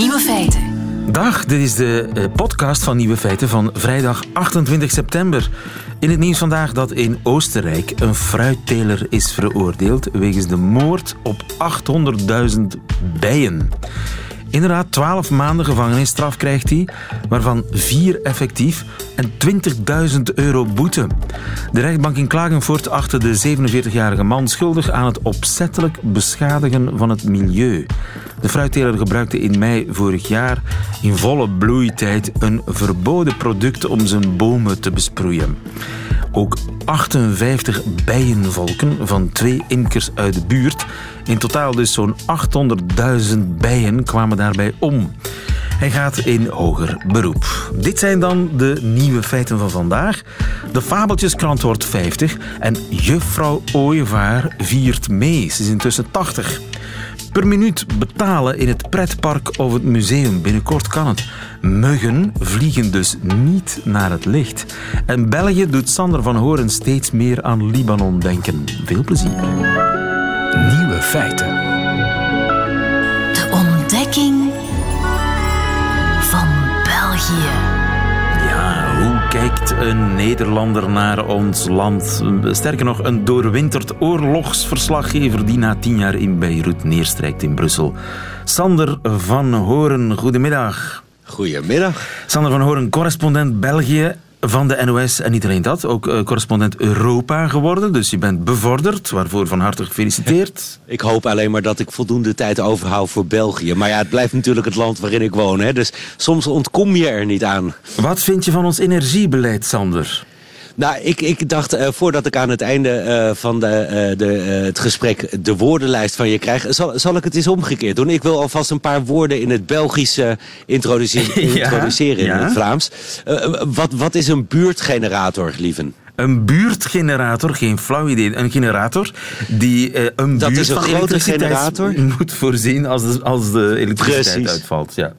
Nieuwe feiten. Dag, dit is de eh, podcast van Nieuwe Feiten van vrijdag 28 september. In het nieuws vandaag dat in Oostenrijk een fruitteler is veroordeeld wegens de moord op 800.000 bijen. Inderdaad, 12 maanden gevangenisstraf krijgt hij, waarvan 4 effectief en 20.000 euro boete. De rechtbank in Klagenvoort achtte de 47-jarige man schuldig aan het opzettelijk beschadigen van het milieu. De fruitteler gebruikte in mei vorig jaar in volle bloeitijd een verboden product om zijn bomen te besproeien. Ook 58 bijenvolken van twee imkers uit de buurt, in totaal dus zo'n 800.000 bijen, kwamen daarbij om. Hij gaat in hoger beroep. Dit zijn dan de nieuwe feiten van vandaag. De Fabeltjeskrant wordt 50 en juffrouw Ooievaar viert mee. Ze is intussen 80 per minuut betalen in het pretpark of het museum. Binnenkort kan het. Muggen vliegen dus niet naar het licht. En België doet Sander van Horen steeds meer aan Libanon denken. Veel plezier. Nieuwe feiten. Kijkt een Nederlander naar ons land? Sterker nog, een doorwinterd oorlogsverslaggever die na tien jaar in Beirut neerstrijkt in Brussel. Sander van Horen, goedemiddag. Goedemiddag. Sander van Horen, correspondent België van de NOS. En niet alleen dat, ook eh, correspondent Europa geworden. Dus je bent bevorderd, waarvoor van harte gefeliciteerd. Ik hoop alleen maar dat ik voldoende tijd overhoud voor België. Maar ja, het blijft natuurlijk het land waarin ik woon. Hè? Dus soms ontkom je er niet aan. Wat vind je van ons energiebeleid, Sander? Nou, ik, ik dacht uh, voordat ik aan het einde uh, van de, uh, de, het gesprek de woordenlijst van je krijg, zal, zal ik het eens omgekeerd doen. Ik wil alvast een paar woorden in het Belgisch introduceren, ja, introduceren in ja. het Vlaams. wat, wat is een buurtgenerator, lieven? Een buurtgenerator, geen flauw idee. Een generator die uh, een dat buurt is een van grote generator moet voorzien als de, als de elektriciteit Precies. uitvalt. Ja.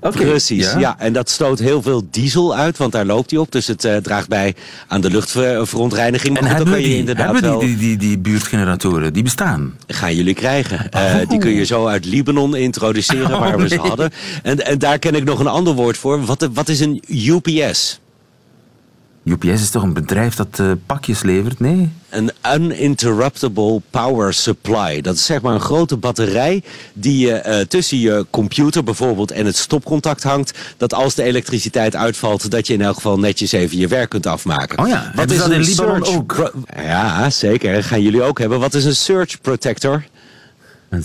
Okay, Precies, ja. ja. En dat stoot heel veel diesel uit, want daar loopt hij op. Dus het uh, draagt bij aan de luchtverontreiniging. En hebben, die, hebben we die, die, die, die, buurtgeneratoren? Die bestaan? Gaan jullie krijgen. Uh, oh. Die kun je zo uit Libanon introduceren, oh, waar we nee. ze hadden. En, en daar ken ik nog een ander woord voor. Wat, wat is een UPS? UPS is toch een bedrijf dat uh, pakjes levert? Nee? Een uninterruptible power supply. Dat is zeg maar een grote batterij die je uh, tussen je computer bijvoorbeeld en het stopcontact hangt. Dat als de elektriciteit uitvalt, dat je in elk geval netjes even je werk kunt afmaken. Oh ja, wat is dat in Libanon ook? Ja, zeker. Gaan jullie ook hebben. Wat is een surge protector? Een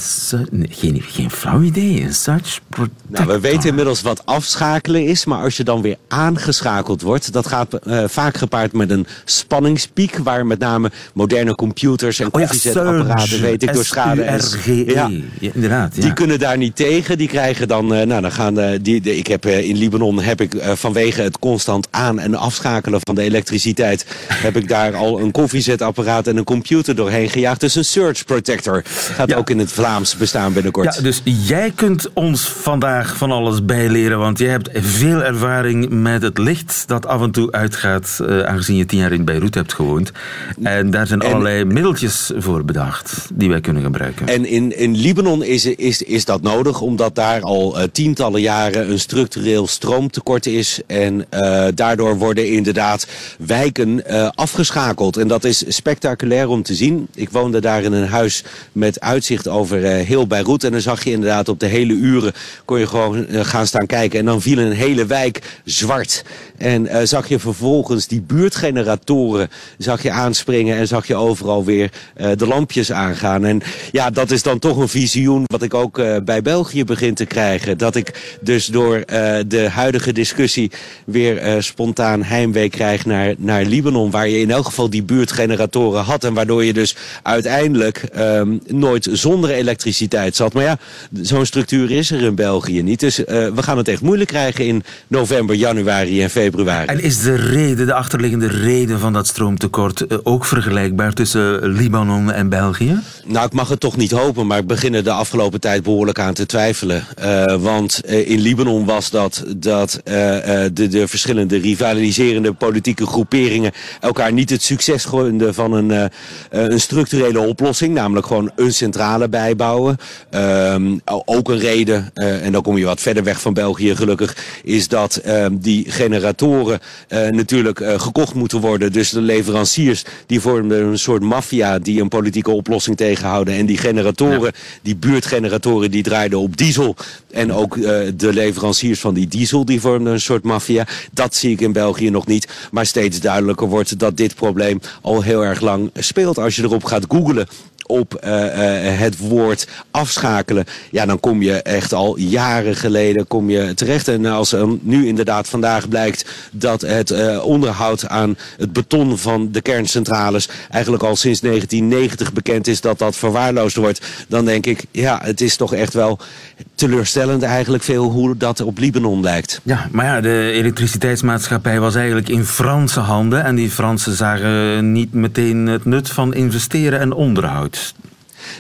nee, geen, geen flauw idee. Een such nou, we weten inmiddels wat afschakelen is. Maar als je dan weer aangeschakeld wordt... dat gaat uh, vaak gepaard met een spanningspiek... waar met name moderne computers en koffiezetapparaten... Oh ja, weet ik door schade... en ja, ja, inderdaad. Ja. Die kunnen daar niet tegen. Die krijgen dan... Uh, nou, dan gaan, uh, die, de, ik heb, in Libanon heb ik vanwege het constant aan- en afschakelen van de elektriciteit... heb ik daar al een koffiezetapparaat en een computer doorheen gejaagd. Dus een surge protector gaat ook in het Vlaams bestaan binnenkort. Ja, dus jij kunt ons vandaag van alles bijleren, want jij hebt veel ervaring met het licht dat af en toe uitgaat, uh, aangezien je tien jaar in Beirut hebt gewoond. En daar zijn en, allerlei middeltjes voor bedacht die wij kunnen gebruiken. En in, in Libanon is, is, is dat nodig, omdat daar al uh, tientallen jaren een structureel stroomtekort is. En uh, daardoor worden inderdaad wijken afgeschakeld. En dat is spectaculair om te zien. Ik woonde daar in een huis met uitzicht over over uh, heel Beirut. En dan zag je inderdaad op de hele uren kon je gewoon uh, gaan staan kijken. En dan viel een hele wijk zwart. En uh, zag je vervolgens die buurtgeneratoren zag je aanspringen en zag je overal weer de lampjes aangaan. En ja, dat is dan toch een visioen wat ik ook bij België begin te krijgen. Dat ik dus door de huidige discussie weer spontaan heimwee krijg naar, naar Libanon. Waar je in elk geval die buurtgeneratoren had. En waardoor je dus uiteindelijk um, nooit zonder elektriciteit zat. Maar ja, zo'n structuur is er in België niet. Dus uh, we gaan het echt moeilijk krijgen in november, januari en februari. En is de reden, de achterliggende reden van dat stroomtekort uh, ook vergelijkbaar tussen Libanon en België? Nou, ik mag het toch niet hopen, maar ik begin er de afgelopen tijd behoorlijk aan te twijfelen. Uh, want in Libanon was dat, dat de, de verschillende rivaliserende politieke groeperingen elkaar niet het succes gunden van een, een structurele oplossing. Namelijk gewoon een centrale bij bijbouwen. Ehm, ook een reden, uh, en dan kom je wat verder weg van België gelukkig, is dat ehm, die generatoren uh, natuurlijk uh, gekocht moeten worden. Dus de leveranciers die vormden een soort maffia die een politieke oplossing tegenhouden. En die generatoren, ja. die buurtgeneratoren, die draaiden op diesel. En ook de leveranciers van die diesel, die vormden een soort maffia. Dat zie ik in België nog niet. Maar steeds duidelijker wordt dat dit probleem al heel erg lang speelt. Als je erop gaat googlen op uh, uh, het woord afschakelen, ja, dan kom je echt al jaren geleden kom je terecht. En als nu inderdaad vandaag blijkt dat het uh, onderhoud aan het beton van de kerncentrales eigenlijk al sinds 1990 bekend is dat dat verwaarloosd wordt, dan denk ik, ja, het is toch echt wel teleurstellend eigenlijk veel hoe dat op Libanon lijkt. Ja, maar ja, de elektriciteitsmaatschappij was eigenlijk in Franse handen en die Fransen zagen niet meteen het nut van investeren en onderhoud. it's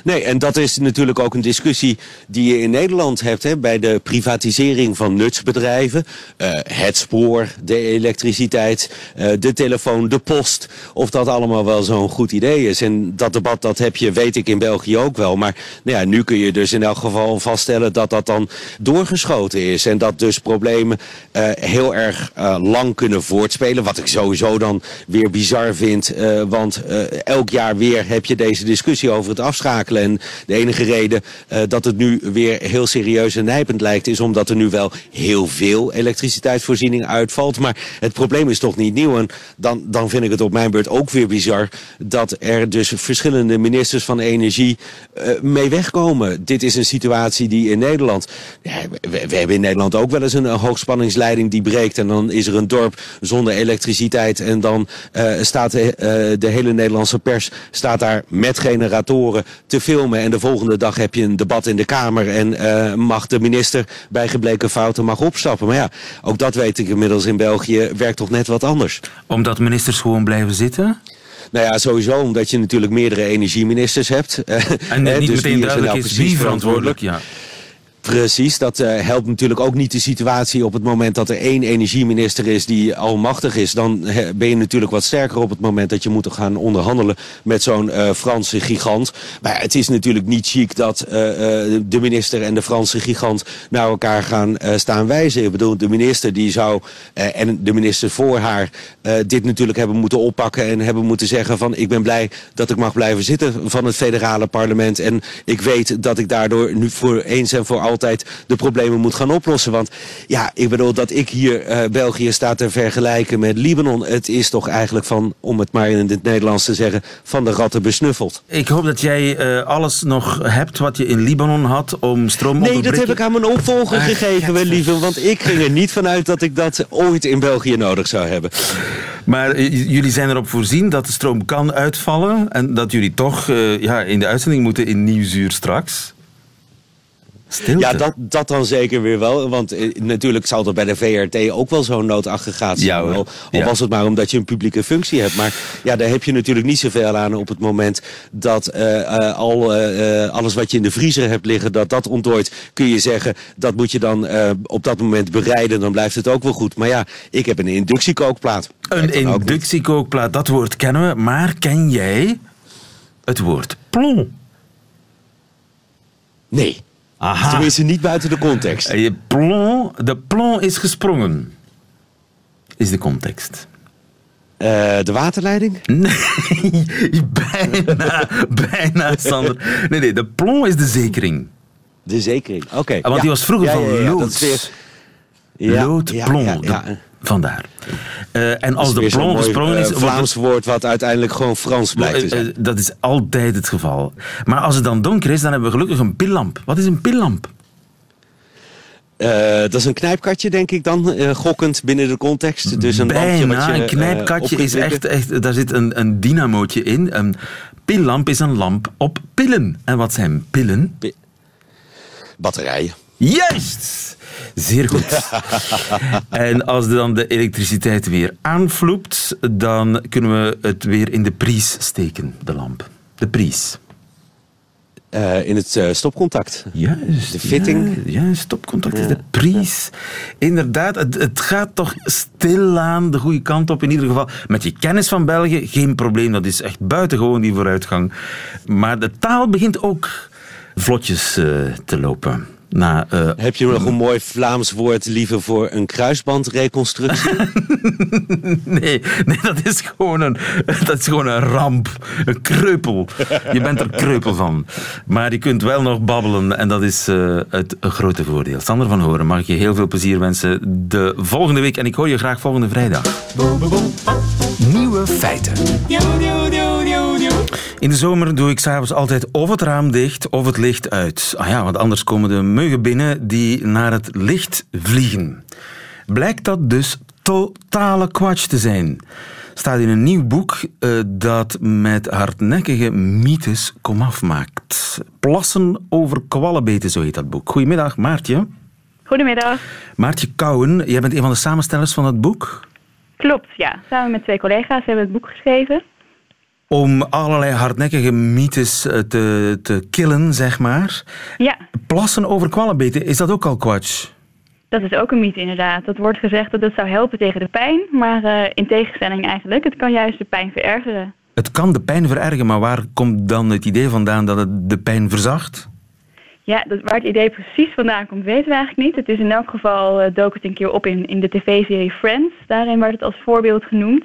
Nee, en dat is natuurlijk ook een discussie die je in Nederland hebt hè, bij de privatisering van nutsbedrijven. Uh, het spoor, de elektriciteit, uh, de telefoon, de post. Of dat allemaal wel zo'n goed idee is. En dat debat dat heb je, weet ik, in België ook wel. Maar nou ja, nu kun je dus in elk geval vaststellen dat dat dan doorgeschoten is. En dat dus problemen uh, heel erg lang kunnen voortspelen. Wat ik sowieso dan weer bizar vind. want elk jaar weer heb je deze discussie over het afschakelen. En de enige reden uh, dat het nu weer heel serieus en nijpend lijkt... is omdat er nu wel heel veel elektriciteitsvoorziening uitvalt. Maar het probleem is toch niet nieuw. En dan, dan vind ik het op mijn beurt ook weer bizar... dat er dus verschillende ministers van energie uh, mee wegkomen. Dit is een situatie die in Nederland... Ja, we, we, hebben in Nederland ook wel eens een, hoogspanningsleiding die breekt... en dan is er een dorp zonder elektriciteit... en dan uh, staat de, de hele Nederlandse pers staat daar met generatoren te filmen. En de volgende dag heb je een debat in de Kamer en uh, mag de minister bij gebleken fouten mag opstappen. Maar ja, ook dat weet ik inmiddels in België werkt toch net wat anders. Omdat ministers gewoon blijven zitten? Nou ja, sowieso omdat je natuurlijk meerdere energieministers hebt. En niet dus meteen duidelijk is wie verantwoordelijk. Ja. Precies, dat uh, helpt natuurlijk ook niet de situatie op het moment dat er één energieminister is die almachtig is. Dan ben je natuurlijk wat sterker op het moment dat je moet gaan onderhandelen met zo'n uh, Franse gigant. Maar het is natuurlijk niet chic dat uh, de minister en de Franse gigant naar elkaar gaan staan wijzen. Ik bedoel, de minister die zou, en de minister voor haar, dit natuurlijk hebben moeten oppakken en hebben moeten zeggen van ik ben blij dat ik mag blijven zitten van het federale parlement. En ik weet dat ik daardoor nu voor eens en voor altijd de problemen moet gaan oplossen. Want ja, ik bedoel dat ik hier uh, België sta te vergelijken met Libanon. Het is toch eigenlijk van, om het maar in het Nederlands te zeggen, van de ratten besnuffeld. Ik hoop dat jij uh, alles nog hebt wat je in Libanon had om stroom Nee, dat heb ik aan mijn opvolger gegeven, wel lieve. Want ik ging er niet vanuit dat ik dat ooit in België nodig zou hebben. Maar uh, jullie zijn erop voorzien dat de stroom kan uitvallen en dat jullie toch ja, in de uitzending moeten in Nieuwsuur straks. Stilte. Ja, dat, dat dan zeker weer wel. Want eh, natuurlijk zal er bij de VRT ook wel zo'n noodaggregaat zijn. Ja, al ja. was het maar omdat je een publieke functie hebt. Maar ja, daar heb je natuurlijk niet zoveel aan op het moment dat uh, uh, al uh, alles wat je in de vriezer hebt liggen, dat dat ontdooit. Kun je zeggen, dat moet je dan op dat moment bereiden. Dan blijft het ook wel goed. Maar ja, ik heb een inductiekookplaat. Een inductiekookplaat, dat woord kennen we. Maar ken jij het woord plomb? Nee. Aha. Tenminste, niet buiten de context. Je plomb, de plomb is gesprongen. Is de context. Uh, de waterleiding? Nee, bijna, bijna, Sander. Nee, nee, de plomb is de zekering. De zekering, oké. Okay. Want ja. die was vroeger ja, van ja, lood. Weer... Lood, plomb. Vandaar. Uh, en als de plomb gesprongen is... Een Vlaams woord wat uiteindelijk gewoon Frans blijkt te zijn. Uh, dat is altijd het geval. Maar als het dan donker is, dan hebben we gelukkig een pillamp. Wat is een pillamp? Dat is een knijpkatje, denk ik dan, gokkend binnen de context. Dus een Bijna, lampje wat je, een knijpkatje is echt, echt... Daar zit een, een dynamootje in. Een pillamp is een lamp op pillen. En wat zijn pillen? P batterijen. Juist! Zeer goed. en als dan de elektriciteit weer aanvloept, dan kunnen we het weer in de pries steken, de lamp. De pries. Uh, in het uh, stopcontact. Juist. De fitting. Ja, ja stopcontact is de pries. Inderdaad, het, het, gaat toch stilaan de goede kant op in ieder geval. Met je kennis van België, geen probleem. Dat is echt buitengewoon die vooruitgang. Maar de taal begint ook vlotjes eh, te lopen. Na, uh, Heb je nog een mooi Vlaams woord liever voor een kruisbandreconstructie? nee, nee dat, is gewoon een, dat is gewoon een ramp. Een kreupel. Je bent er kreupel van. Maar je kunt wel nog babbelen en dat is uh, het grote voordeel. Sander van Horen, mag ik je heel veel plezier wensen de volgende week. En ik hoor je graag volgende vrijdag. Nieuwe feiten. In de zomer doe ik s'avonds altijd of het raam dicht of het licht uit. Ah ja, want anders komen de muggen binnen die naar het licht vliegen. Blijkt dat dus totale kwatsch te zijn. Staat in een nieuw boek uh, dat met hardnekkige mythes komaf maakt. Plassen over kwallenbeten, zo heet dat boek. Goedemiddag, Maartje. Goedemiddag. Maartje Kouwen, jij bent een van de samenstellers van het boek. Klopt, ja. Samen met twee collega's hebben we het boek geschreven. Om allerlei hardnekkige mythes eh, te, te killen, zeg maar. Ja. Plassen over kwallenbeten, is dat ook al kwatsch? Dat is ook een mythe inderdaad. Dat wordt gezegd dat het zou helpen tegen de pijn, maar uh, in tegenstelling eigenlijk, het kan juist de pijn verergeren. Het kan de pijn verergeren, maar waar komt dan het idee vandaan dat het de pijn verzacht? Ja, dat, waar het idee precies vandaan komt, weten we eigenlijk niet. Het is in elk geval, uh, dook het een keer op in, in de tv-serie Friends. Daarin werd het als voorbeeld genoemd.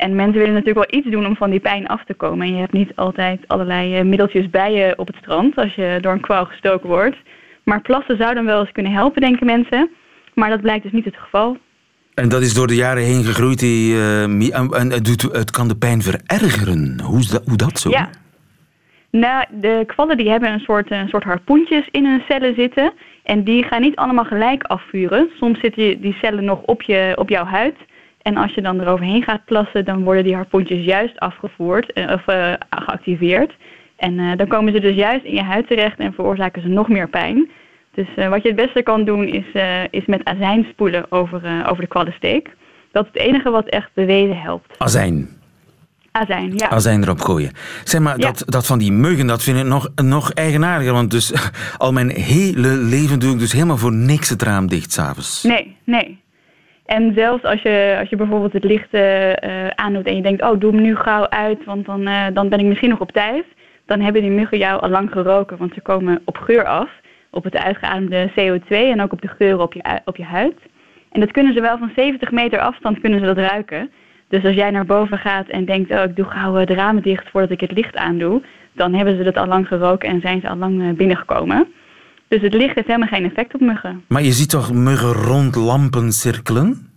En mensen willen natuurlijk wel iets doen om van die pijn af te komen. En je hebt niet altijd allerlei uh, middeltjes bij je op het strand als je door een kwal gestoken wordt. Maar plassen zou dan wel eens kunnen helpen, denken mensen. Maar dat blijkt dus niet het geval. En dat is door de jaren heen gegroeid. Die, uh, en het, doet, het kan de pijn verergeren. Hoe, is dat, hoe dat zo? Ja. Nou, de kwallen die hebben een soort, een soort harpoentjes in hun cellen zitten. En die gaan niet allemaal gelijk afvuren. Soms zitten die cellen nog op, je, op jouw huid. En als je dan eroverheen gaat plassen, dan worden die harpoentjes juist afgevoerd of uh, geactiveerd. En uh, dan komen ze dus juist in je huid terecht en veroorzaken ze nog meer pijn. Dus uh, wat je het beste kan doen is, is met azijn spoelen over, over de kwallensteek. Dat is het enige wat echt bewezen helpt. Azijn? Azijn, ja. Azijn erop gooien. Zeg maar, ja. dat, dat van die muggen, dat vind ik nog, nog eigenaardiger. Want dus al mijn hele leven doe ik dus helemaal voor niks het raam dicht s'avonds. Nee, nee. En zelfs als je, als je bijvoorbeeld het licht uh, aandoet en je denkt, oh, doe hem nu gauw uit, want dan, uh, dan ben ik misschien nog op tijd. Dan hebben die muggen jou al lang geroken, want ze komen op geur af. Op het uitgeademde CO2 en ook op de geuren op je, op je huid. En dat kunnen ze wel van 70 meter afstand kunnen ze dat ruiken. Dus als jij naar boven gaat en denkt, oh, ik doe gauw de ramen dicht voordat ik het licht aandoe, dan hebben ze dat al lang geroken en zijn ze al lang binnengekomen. Dus het licht heeft helemaal geen effect op muggen. Maar je ziet toch muggen rond lampen cirkelen?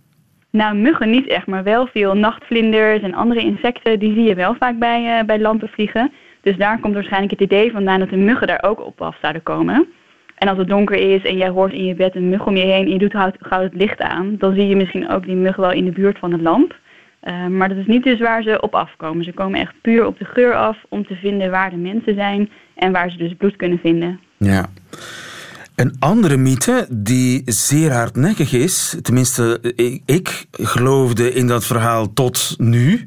Nou, muggen niet echt, maar wel veel nachtvlinders en andere insecten, die zie je wel vaak bij, uh, bij lampen vliegen. Dus daar komt waarschijnlijk het idee vandaan dat de muggen daar ook op af zouden komen. En als het donker is en jij hoort in je bed een mug om je heen en je doet gauw het licht aan, dan zie je misschien ook die muggen wel in de buurt van de lamp. Uh, maar dat is niet dus waar ze op afkomen. Ze komen echt puur op de geur af om te vinden waar de mensen zijn en waar ze dus bloed kunnen vinden. Ja. Een andere mythe die zeer hardnekkig is, tenminste ik, ik geloofde in dat verhaal tot nu,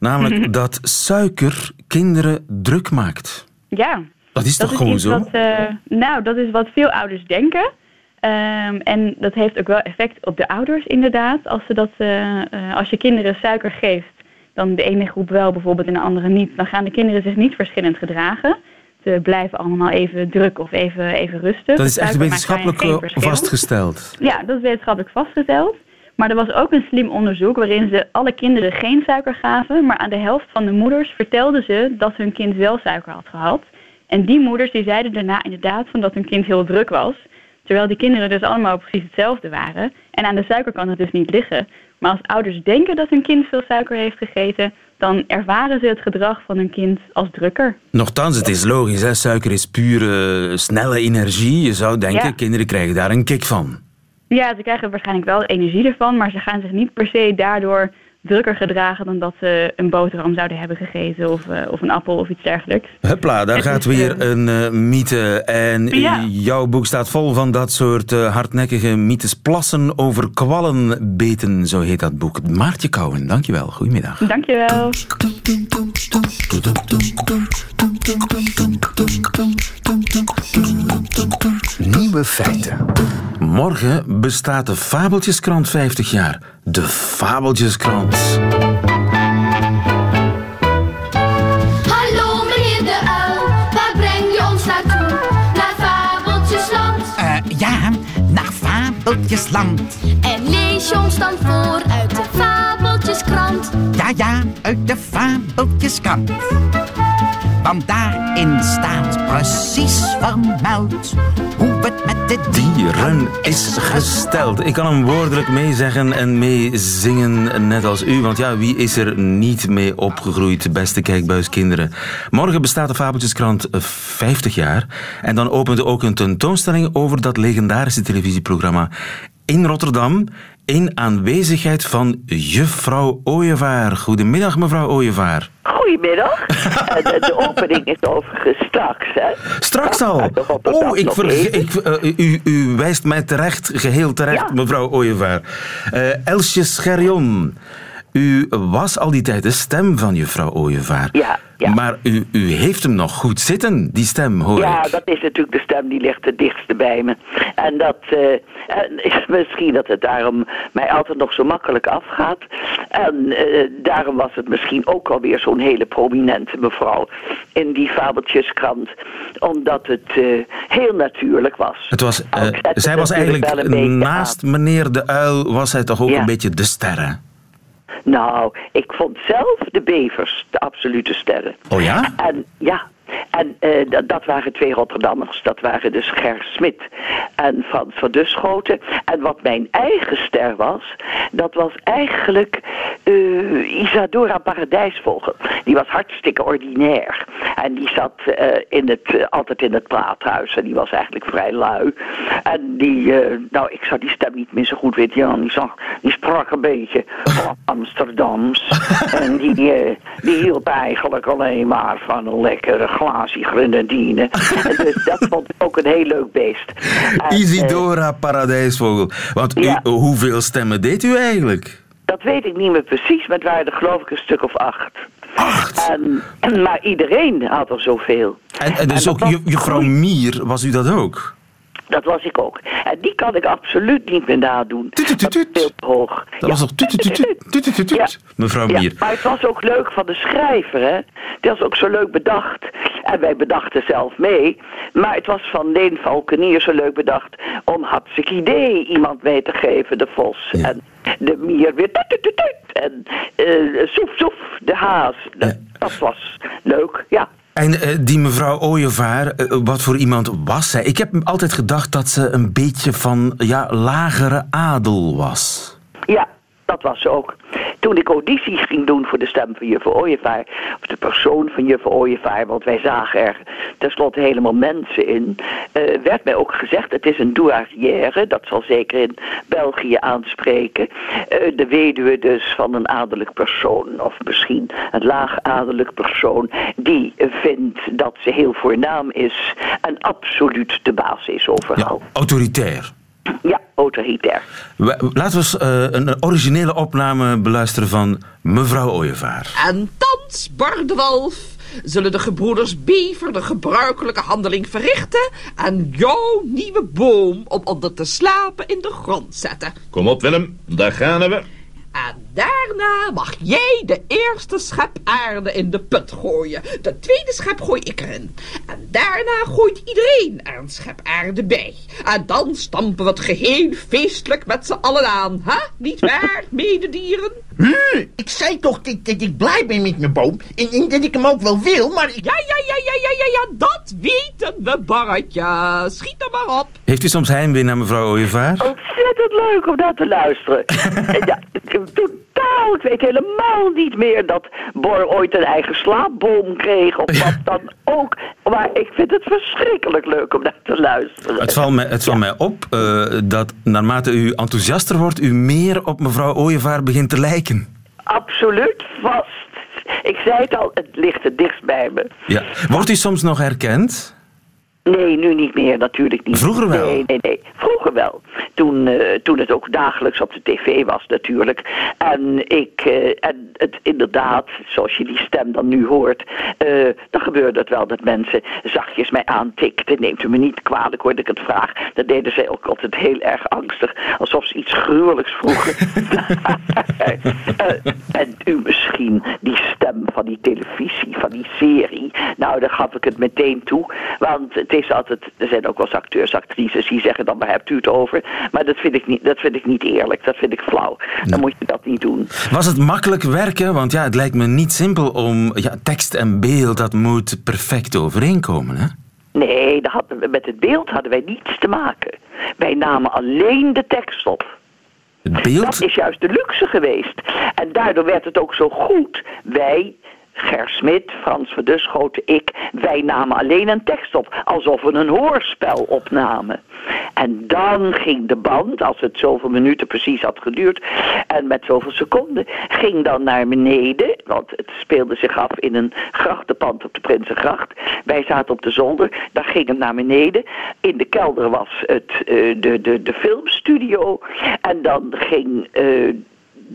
namelijk dat suiker kinderen druk maakt. Ja. Dat is dat toch gewoon zo? Wat, uh, nou, dat is wat veel ouders denken. Um, en dat heeft ook wel effect op de ouders inderdaad. Als, ze dat, uh, uh, als je kinderen suiker geeft, dan de ene groep wel bijvoorbeeld en de andere niet, dan gaan de kinderen zich niet verschillend gedragen. Ze blijven allemaal even druk of even, even rustig. Dat is echt wetenschappelijk vastgesteld? Ja, dat is wetenschappelijk vastgesteld. Maar er was ook een slim onderzoek waarin ze alle kinderen geen suiker gaven, maar aan de helft van de moeders vertelden ze dat hun kind wel suiker had gehad. En die moeders die zeiden daarna inderdaad van dat hun kind heel druk was. Terwijl die kinderen dus allemaal precies hetzelfde waren. En aan de suiker kan het dus niet liggen. Maar als ouders denken dat hun kind veel suiker heeft gegeten, dan ervaren ze het gedrag van hun kind als drukker. Nochtans, het is logisch. Hè? Suiker is pure, snelle energie. Je zou denken, ja. kinderen krijgen daar een kick van. Ja, ze krijgen waarschijnlijk wel energie ervan, maar ze gaan zich niet per se daardoor drukker gedragen dan dat ze een boterham zouden hebben gegeten of, uh, of een appel of iets dergelijks. Hupla, daar gaat weer een uh, mythe. En ja. jouw boek staat vol van dat soort uh, hardnekkige mythes. Plassen over kwallenbeten, zo heet dat boek. Maartje Kouwen, dankjewel. Goedemiddag. Dankjewel. Nieuwe feiten. Morgen bestaat de Fabeltjeskrant 50 jaar. De Fabeltjeskrant. Hallo meneer de Uil, waar breng je ons naartoe? Naar Fabeltjesland. Uh, ja, naar Fabeltjesland. En lees je ons dan voor uit de Fabeltjeskrant? Ja, ja, uit de Fabeltjeskrant. Want daarin staat precies vermeld hoe het met de Dieren is gesteld. Ik kan hem woordelijk meezeggen en meezingen, net als u. Want ja, wie is er niet mee opgegroeid, beste kijkbuiskinderen? Morgen bestaat de Fabeltjeskrant 50 jaar. En dan opent ook een tentoonstelling over dat legendarische televisieprogramma in Rotterdam in aanwezigheid van juffrouw Ooyevaar. Goedemiddag, mevrouw Ooyevaar. Goedemiddag. Eh, de, de opening is overigens straks, hè? Straks al? Oh, ik ik, eh, u, u wijst mij terecht, geheel terecht, Ja. mevrouw Ooyevaar. Eh, Elsje Scherjon, u was al die tijd de stem van juffrouw Ooyevaar. Ja, ja. Maar u, u heeft hem nog goed zitten, die stem, hoor Ja, ik. dat is natuurlijk de stem die ligt het dichtste bij me. En dat en is misschien dat het daarom mij altijd nog zo makkelijk afgaat. En eh, daarom was het misschien ook alweer zo'n hele prominente mevrouw in die fabeltjeskrant. Omdat het eh, heel natuurlijk was. Het was, zij was eigenlijk, naast meneer de Uil, was zij toch ook Ja. een beetje de sterren. Nou, ik vond zelf de bevers de absolute sterren. Oh ja? En ja, en eh, dat, dat waren twee Rotterdammers. Dat waren dus Ger Smit en Frans van Duschoten. En wat mijn eigen ster was, dat was eigenlijk eh, Isadora Paradijsvogel. Die was hartstikke ordinair. En die zat eh, in het, altijd in het praathuis. En die was eigenlijk vrij lui. En die, nou, ik zou die stem niet meer zo goed weten. Ja, die, zag, die sprak een beetje Amsterdams. en die, die hield eigenlijk alleen maar van een lekkere glaasje grenadine. en dus dat vond ik ook een heel leuk beest. En, eh, Isidora Paradijsvogel. Want u, Ja. hoeveel stemmen deed u eigenlijk? Dat weet ik niet meer precies, maar het waren er geloof ik een stuk of acht. Acht? En, maar iedereen had er zoveel. En, en dus ook was- juffrouw Mier, was u dat ook? Dat was ik ook. En die kan ik absoluut niet meer nadoen. Tut, tut, tut, Dat is tut. veel te hoog. Dat was Ja. mevrouw Mier. maar het was ook leuk van de schrijver, hè. Het was ook zo leuk bedacht. En wij bedachten zelf mee. Maar het was van Leen Valkenier zo leuk bedacht... om hartstikke idee iemand mee te geven, de vos. En de mier weer... En eh soef, soef, de haas. Dat was leuk, ja. En eh, die mevrouw Ooyevaar, eh, wat voor iemand was zij? Ik heb altijd gedacht dat ze een beetje van ja, lagere adel was. Ja, dat was ze ook. Toen ik audities ging doen voor de stem van Juffer Ooievaar, of de persoon van Juffer Ooievaar, want wij zagen er tenslotte helemaal mensen in, eh, werd mij ook gezegd, het is een douarière, dat zal zeker in België aanspreken, eh, de weduwe dus van een adellijk persoon, of misschien een laag adellijk persoon, die vindt dat ze heel voornaam is en absoluut de baas is Ja, overal. autoritair. Ja, autoritair. We- Laten we eens eh, een originele opname beluisteren van mevrouw Ooyevaar. En thans, Bar de Wolf, zullen de gebroeders Bever de gebruikelijke handeling verrichten en jouw nieuwe boom om onder te slapen in de grond zetten. Kom op Willem, daar gaan we. En daarna mag jij de eerste schep aarde in de put gooien. De tweede schep gooi ik erin. En daarna gooit iedereen er een schep aarde bij. En dan stampen we het geheel feestelijk met z'n allen aan. Hè? Niet waar, mededieren? Hm, ik zei toch dat, dat ik blij ben met mijn boom. En, en dat ik hem ook wel wil, maar ik... Ja, ja, ja, ja, ja, ja, ja, dat weten we, Barretje. Schiet er maar op. Heeft u soms heimwee naar mevrouw Ooyevaar? Ontzettend leuk om naar te luisteren. En ja, totaal. Ik weet helemaal niet meer dat Bor ooit een eigen slaapboom kreeg. Of wat dan ook. Maar ik vind het verschrikkelijk leuk om naar te luisteren. Het valt mij, het valt mij op eh, dat naarmate u enthousiaster wordt, u meer op mevrouw Ooyevaar begint te lijken. Absoluut vast. Ik zei het al, het ligt het dichtst bij me. Ja. Wordt u soms nog herkend? Nee, nu niet meer, natuurlijk niet. Vroeger wel? Nee, nee, nee. Vroeger wel. Toen, eh, toen het ook dagelijks op de tv was natuurlijk. En ik, eh, en het inderdaad, zoals je die stem dan nu hoort, eh, dan gebeurde het wel dat mensen zachtjes mij aantikten. Neemt u me niet kwalijk hoor dat ik het vraag. Dat deden zij ook altijd heel erg angstig, alsof ze iets gruwelijks vroegen. En u misschien die stem van die televisie, van die serie. Nou, daar gaf ik het meteen toe. Want het het is altijd, er zijn ook wel eens acteurs, actrices die zeggen dan waar hebt u het over. Maar dat vind ik niet, dat vind ik niet eerlijk, dat vind ik flauw. Dan moet je dat niet doen. Was het makkelijk werken? Want ja, het lijkt me niet simpel om ja, tekst en beeld, dat moet perfect overeenkomen. Hè? Nee, dat met het beeld hadden wij niets te maken. Wij namen alleen de tekst op. Het beeld? Dat is juist de luxe geweest. En daardoor werd het ook zo goed. Wij, Ger Smit, Frans Verduschoten, ik, wij namen alleen een tekst op. Alsof we een hoorspel opnamen. En dan ging de band, als het zoveel minuten precies had geduurd, en met zoveel seconden, ging dan naar beneden, want het speelde zich af in een grachtenpand op de Prinsengracht. Wij zaten op de zolder, daar ging het naar beneden. In de kelder was het, eh, de, de, de filmstudio. En dan ging... eh,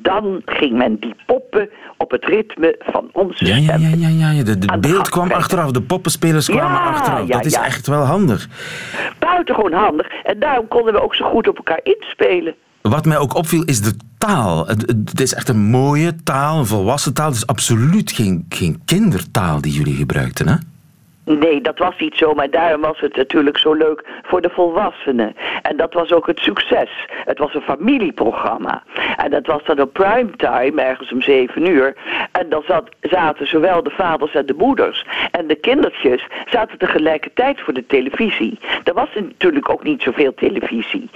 dan ging men die poppen op het ritme van onze Ja, ja, stem. ja, ja, ja. ja. De, beeld kwam achteraf, de poppenspelers kwamen Ja, achteraf. ja, dat is echt wel handig. Buitengewoon handig. En daarom konden we ook zo goed op elkaar inspelen. Wat mij ook opviel is de taal. Het is echt een mooie taal, een volwassen taal. Het is absoluut geen, geen kindertaal die jullie gebruikten, hè? Nee, dat was niet zo, maar daarom was het natuurlijk zo leuk voor de volwassenen. En dat was ook het succes. Het was een familieprogramma. En dat was dan op primetime, ergens om zeven uur. En dan zat, zaten zowel de vaders en de moeders en de kindertjes zaten tegelijkertijd voor de televisie. Er was natuurlijk ook niet zoveel televisie.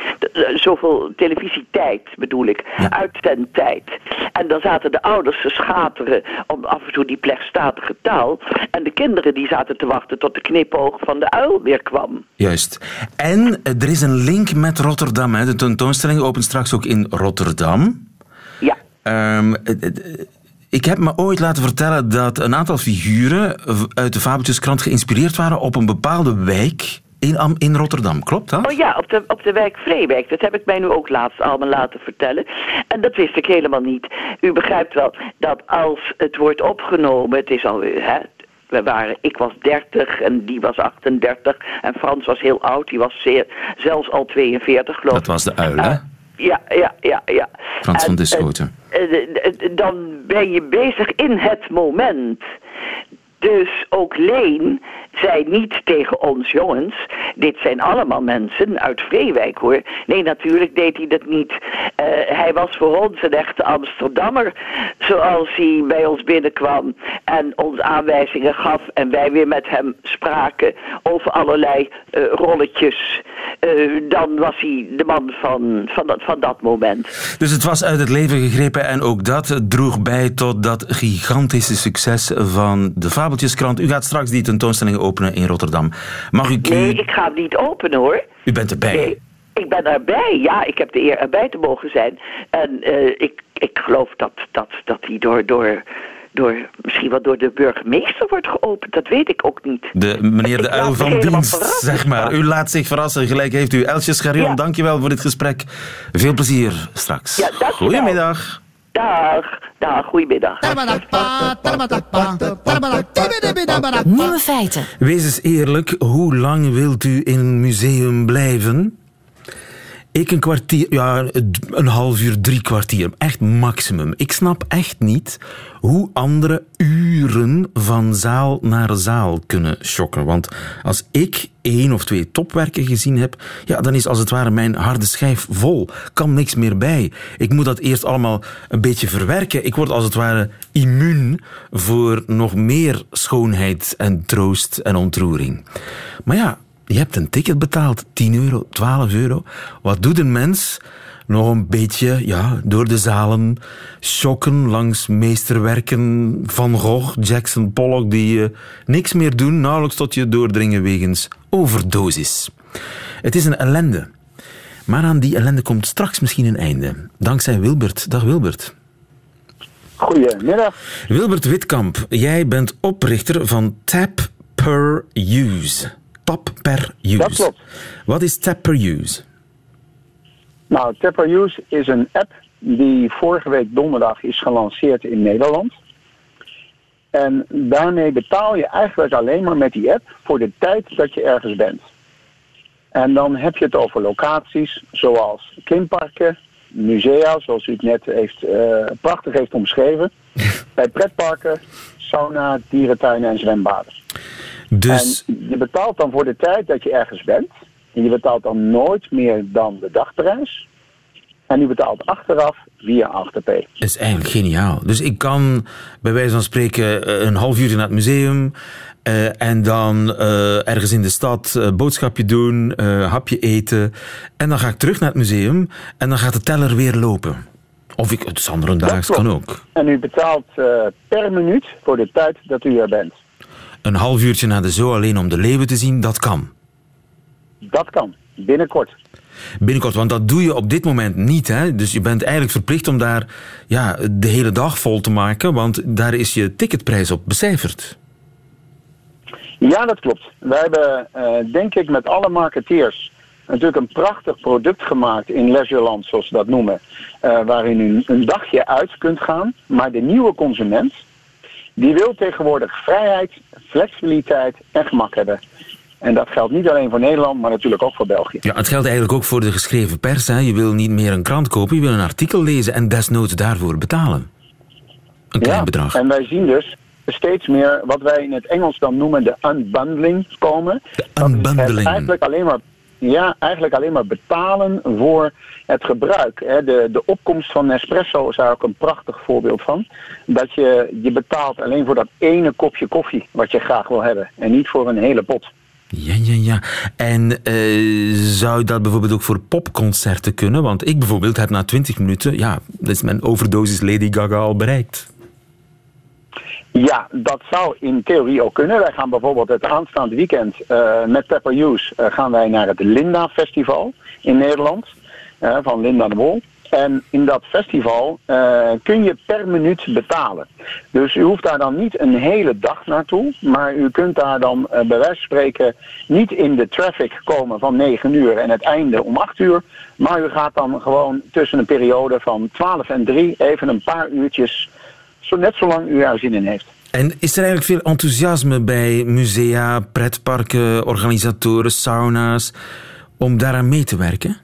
Zoveel televisietijd bedoel ik, uitzendtijd. En dan zaten de ouders te schateren om af en toe die plechtstatige taal. En de kinderen die zaten te wachten tot de knipoog van de uil weer kwam. Juist. En eh, er is een link met Rotterdam. Hè. De tentoonstelling opent straks ook in Rotterdam. Ja. Ehm, eh, eh, ik heb me ooit laten vertellen dat een aantal figuren uit de Fabeltjeskrant geïnspireerd waren op een bepaalde wijk in, in Rotterdam. Klopt dat? Oh ja, op de, op de wijk Vreewijk. Dat heb ik mij nu ook laatst allemaal laten vertellen. En dat wist ik helemaal niet. U begrijpt wel dat als het wordt opgenomen, het is al, hè, we waren, ik was 30 en die was 38 en Frans was heel oud, die was zeer, zelfs al 42 geloof ik. Dat was de uil, hè? Ja, ja, ja, ja. Frans van En, Duschoten. eh, eh, eh, dan ben je bezig in het moment. Dus ook Leen zei niet tegen ons jongens, dit zijn allemaal mensen uit Vreewijk hoor. Nee, natuurlijk deed hij dat niet. Eh, hij was voor ons een echte Amsterdammer, zoals hij bij ons binnenkwam en ons aanwijzingen gaf en wij weer met hem spraken over allerlei eh, rolletjes. Eh, dan was hij de man van, van, dat, van dat moment. Dus het was uit het leven gegrepen en ook dat droeg bij tot dat gigantische succes van de Fabeltjeskrant. U gaat straks die tentoonstelling openen in Rotterdam. Mag ik u... Nee, ik ga hem niet openen hoor. U bent erbij. Nee, ik ben erbij. Ja, ik heb de eer erbij te mogen zijn. En eh, ik, ik geloof dat, dat, dat hij door, door, door, misschien wel door de burgemeester wordt geopend. Dat weet ik ook niet. De, meneer de Uil van dienst, zeg maar. U laat zich verrassen. Gelijk heeft u. Elsje Scharion, Ja. dankjewel voor dit gesprek. Veel plezier straks. Ja, dankjewel. Goedemiddag. Dag, dag, goedemiddag. Nieuwe feiten. Wees eens eerlijk, hoe lang wilt u in een museum blijven? Ik een kwartier, ja, een half uur, drie kwartier. Echt maximum. Ik snap echt niet hoe anderen uren van zaal naar zaal kunnen shocken. Want als ik één of twee topwerken gezien heb, ja, dan is als het ware mijn harde schijf vol. Kan niks meer bij. Ik moet dat eerst allemaal een beetje verwerken. Ik word als het ware immuun voor nog meer schoonheid en troost en ontroering. Maar ja, je hebt een ticket betaald, 10 euro, 12 euro. Wat doet een mens? Nog een beetje ja, door de zalen shocken langs meesterwerken van Gogh, Jackson, Pollock, die eh, niks meer doen, nauwelijks tot je doordringen wegens overdosis. Het is een ellende. Maar aan die ellende komt straks misschien een einde. Dankzij Wilbert. Dag Wilbert. Goedemiddag. Wilbert Witkamp, jij bent oprichter van Tap Per Use. Tap Per Use. Dat klopt. Wat is Tap Per Use? Nou, Tapper Use is een app die vorige week donderdag is gelanceerd in Nederland. En daarmee betaal je eigenlijk alleen maar met die app voor de tijd dat je ergens bent. En dan heb je het over locaties zoals klimparken, musea, zoals u het net heeft, eh, prachtig heeft omschreven. bij pretparken, sauna, dierentuinen en zwembaden. Dus... En je betaalt dan voor de tijd dat je ergens bent. En je betaalt dan nooit meer dan de dagprijs. En je betaalt achteraf via Afterpay. Dat is eigenlijk geniaal. Dus ik kan bij wijze van spreken eh, een half uurtje naar het museum. Uh, en dan uh, ergens in de stad uh, boodschapje doen, hapje eten. En dan ga ik terug naar het museum en dan gaat de teller weer lopen. Of ik, het is daags kan ook. En u betaalt per minuut voor de tijd dat u er bent. Een half uurtje naar de zoo alleen om de leeuwen te zien, dat kan. Dat kan, binnenkort. Binnenkort, want dat doe je op dit moment niet. Hè? Dus je bent eigenlijk verplicht om daar ja, de hele dag vol te maken, want daar is je ticketprijs op becijferd. Ja, dat klopt. Wij hebben, uh, denk ik, met alle marketeers natuurlijk een prachtig product gemaakt in Leisureland, zoals ze dat noemen. Uh, waarin u een dagje uit kunt gaan. Maar de nieuwe consument, die wil tegenwoordig vrijheid, flexibiliteit en gemak hebben. En dat geldt niet alleen voor Nederland, maar natuurlijk ook voor België. Ja, het geldt eigenlijk ook voor de geschreven pers. Hè. Je wil niet meer een krant kopen, je wil een artikel lezen en desnoods daarvoor betalen. Een klein ja, bedrag. En wij zien dus steeds meer wat wij in het Engels dan noemen de unbundling komen. De unbundling. eigenlijk alleen maar ja, eigenlijk alleen maar betalen voor het gebruik. De, de opkomst van Nespresso is daar ook een prachtig voorbeeld van. Dat je, je betaalt alleen voor dat ene kopje koffie wat je graag wil hebben. En niet voor een hele pot. Ja, ja, ja. En uh, zou dat bijvoorbeeld ook voor popconcerten kunnen? Want ik bijvoorbeeld heb na 20 minuten, ja, is mijn overdosis Lady Gaga al bereikt. Ja, dat zou in theorie ook kunnen. Wij gaan bijvoorbeeld het aanstaande weekend uh, met Pepper Hughes uh, gaan wij naar het Linda Festival in Nederland. Uh, van Linda de Wol. En in dat festival kun je per minuut betalen. Dus u hoeft daar dan niet een hele dag naartoe. Maar u kunt daar dan bij wijze van spreken niet in de traffic komen van 9 uur en het einde om 8 uur. Maar u gaat dan gewoon tussen een periode van 12 en 3 even een paar uurtjes zo net zolang u er zin in heeft. En is er eigenlijk veel enthousiasme bij musea, pretparken, organisatoren, sauna's om daaraan mee te werken?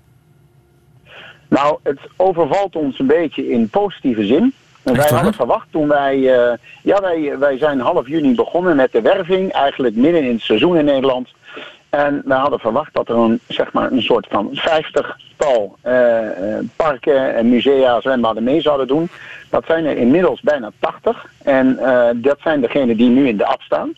Nou, het overvalt ons een beetje in positieve zin. Wij hadden verwacht toen wij, uh, ja, wij, wij zijn half juni begonnen met de werving, eigenlijk midden in het seizoen in Nederland. En we hadden verwacht dat er een, zeg maar, een soort van vijftigtal uh, parken en musea, zwembaden mee zouden doen. Dat zijn er inmiddels bijna 80. En uh, dat zijn degenen die nu in de app staan.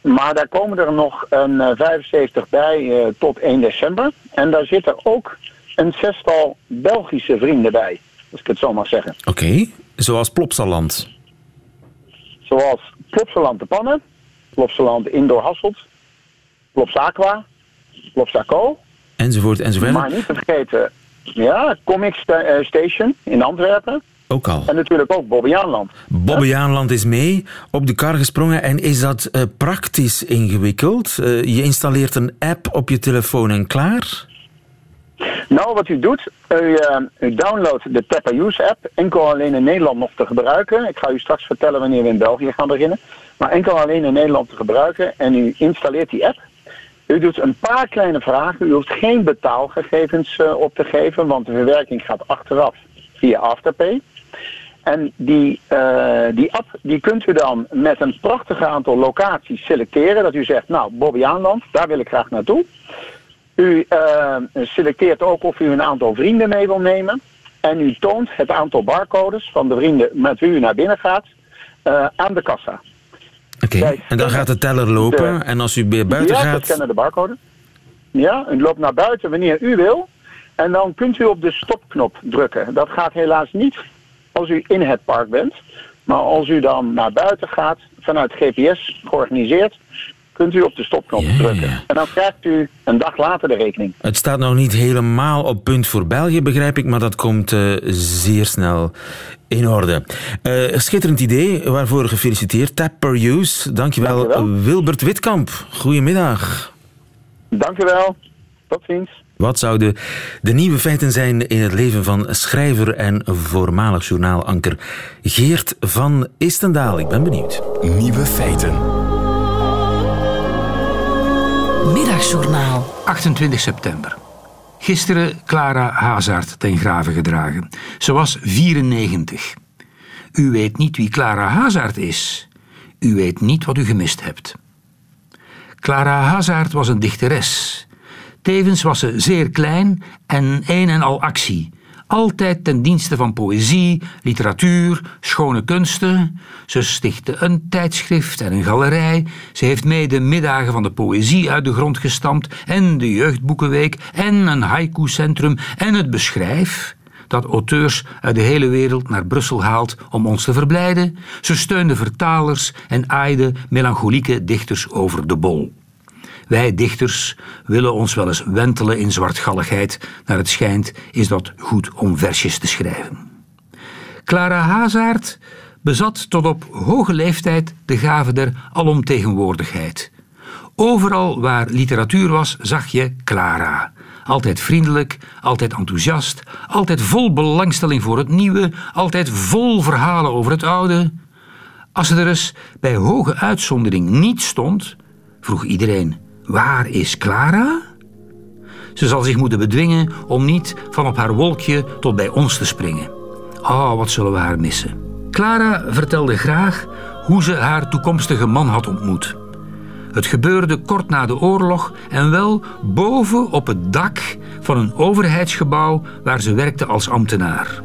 Maar daar komen er nog een uh, 75 bij tot 1 december. En daar zitten ook een zestal Belgische vrienden bij. Als ik het zo mag zeggen. Oké, okay. zoals Plopsaland. Zoals Plopsaland de Pannen. Plopsaland Indoor Hasselt. Plopsaqua. Plopsaco. Enzovoort, enzovoort. Maar niet te vergeten, ja, Comic Station in Antwerpen. Ook al. En natuurlijk ook Bobbejaanland. Bobbejaanland is mee op de kar gesprongen. En is dat uh, praktisch ingewikkeld? Uh, je installeert een app op je telefoon en klaar? Nou, wat u doet, u, uh, u downloadt de Teppa Use app. Enkel alleen in Nederland nog te gebruiken. Ik ga u straks vertellen wanneer we in België gaan beginnen. Maar enkel alleen in Nederland te gebruiken. En u installeert die app. U doet een paar kleine vragen. U hoeft geen betaalgegevens op te geven, want de verwerking gaat achteraf via Afterpay. En die, uh, die app die kunt u dan met een prachtig aantal locaties selecteren. Dat u zegt, nou, Bobbejaanland, daar wil ik graag naartoe. U uh, selecteert ook of u een aantal vrienden mee wil nemen. En u toont het aantal barcodes van de vrienden met wie u naar binnen gaat aan de kassa. Oké, okay. en dan gaat de teller lopen. De, en als u weer buiten ja, gaat... Ja, scannen de barcode. Ja, u loopt naar buiten wanneer u wil. En dan kunt u op de stopknop drukken. Dat gaat helaas niet als u in het park bent. Maar als u dan naar buiten gaat, vanuit GPS georganiseerd, kunt u op de stopknop ja, drukken. Ja. En dan krijgt u een dag later de rekening. Het staat nog niet helemaal op punt voor België, begrijp ik, maar dat komt uh, zeer snel in orde. Uh, schitterend idee, waarvoor gefeliciteerd. Tap per use. Dankjewel, Dankjewel. Wilbert Witkamp. Goedemiddag. Dankjewel. Tot ziens. Wat zouden de nieuwe feiten zijn in het leven van schrijver en voormalig journaalanker Geert van Istendaal? Ik ben benieuwd. Nieuwe feiten. Middagjournaal. 28 september. Gisteren Clara Hazard ten grave gedragen. Ze was 94. U weet niet wie Clara Hazard is. U weet niet wat u gemist hebt. Clara Hazard was een dichteres. Tevens was ze zeer klein en een en al actie. Altijd ten dienste van poëzie, literatuur, schone kunsten. Ze stichtte een tijdschrift en een galerij. Ze heeft mee de middagen van de poëzie uit de grond gestampt en de jeugdboekenweek en een haiku-centrum en het beschrijf dat auteurs uit de hele wereld naar Brussel haalt om ons te verblijden. Ze steunde vertalers en aaide melancholieke dichters over de bol. Wij dichters willen ons wel eens wentelen in zwartgalligheid. Naar het schijnt is dat goed om versjes te schrijven. Clara Hazaert bezat tot op hoge leeftijd de gave der alomtegenwoordigheid. Overal waar literatuur was, zag je Clara. Altijd vriendelijk, altijd enthousiast, altijd vol belangstelling voor het nieuwe, altijd vol verhalen over het oude. Als ze er eens bij hoge uitzondering niet stond, vroeg iedereen: Waar is Clara? Ze zal zich moeten bedwingen om niet van op haar wolkje tot bij ons te springen. Oh, wat zullen we haar missen? Clara vertelde graag hoe ze haar toekomstige man had ontmoet. Het gebeurde kort na de oorlog en wel boven op het dak van een overheidsgebouw waar ze werkte als ambtenaar.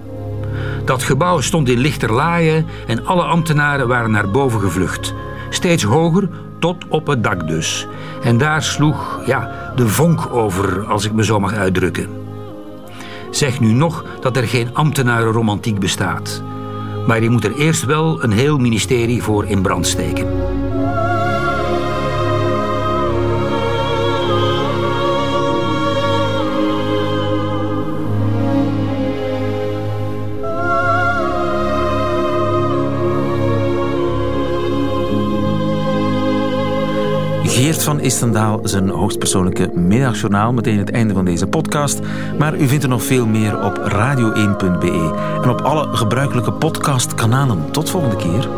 Dat gebouw stond in lichterlaaien en alle ambtenaren waren naar boven gevlucht. Steeds hoger, tot op het dak dus. En daar sloeg, ja, de vonk over, als ik me zo mag uitdrukken. Zeg nu nog dat er geen ambtenarenromantiek bestaat. Maar je moet er eerst wel een heel ministerie voor in brand steken. Geert van Istendaal zijn hoogstpersoonlijke middagjournaal. Meteen het einde van deze podcast. Maar u vindt er nog veel meer op radio1.be en op alle gebruikelijke podcastkanalen. Tot volgende keer.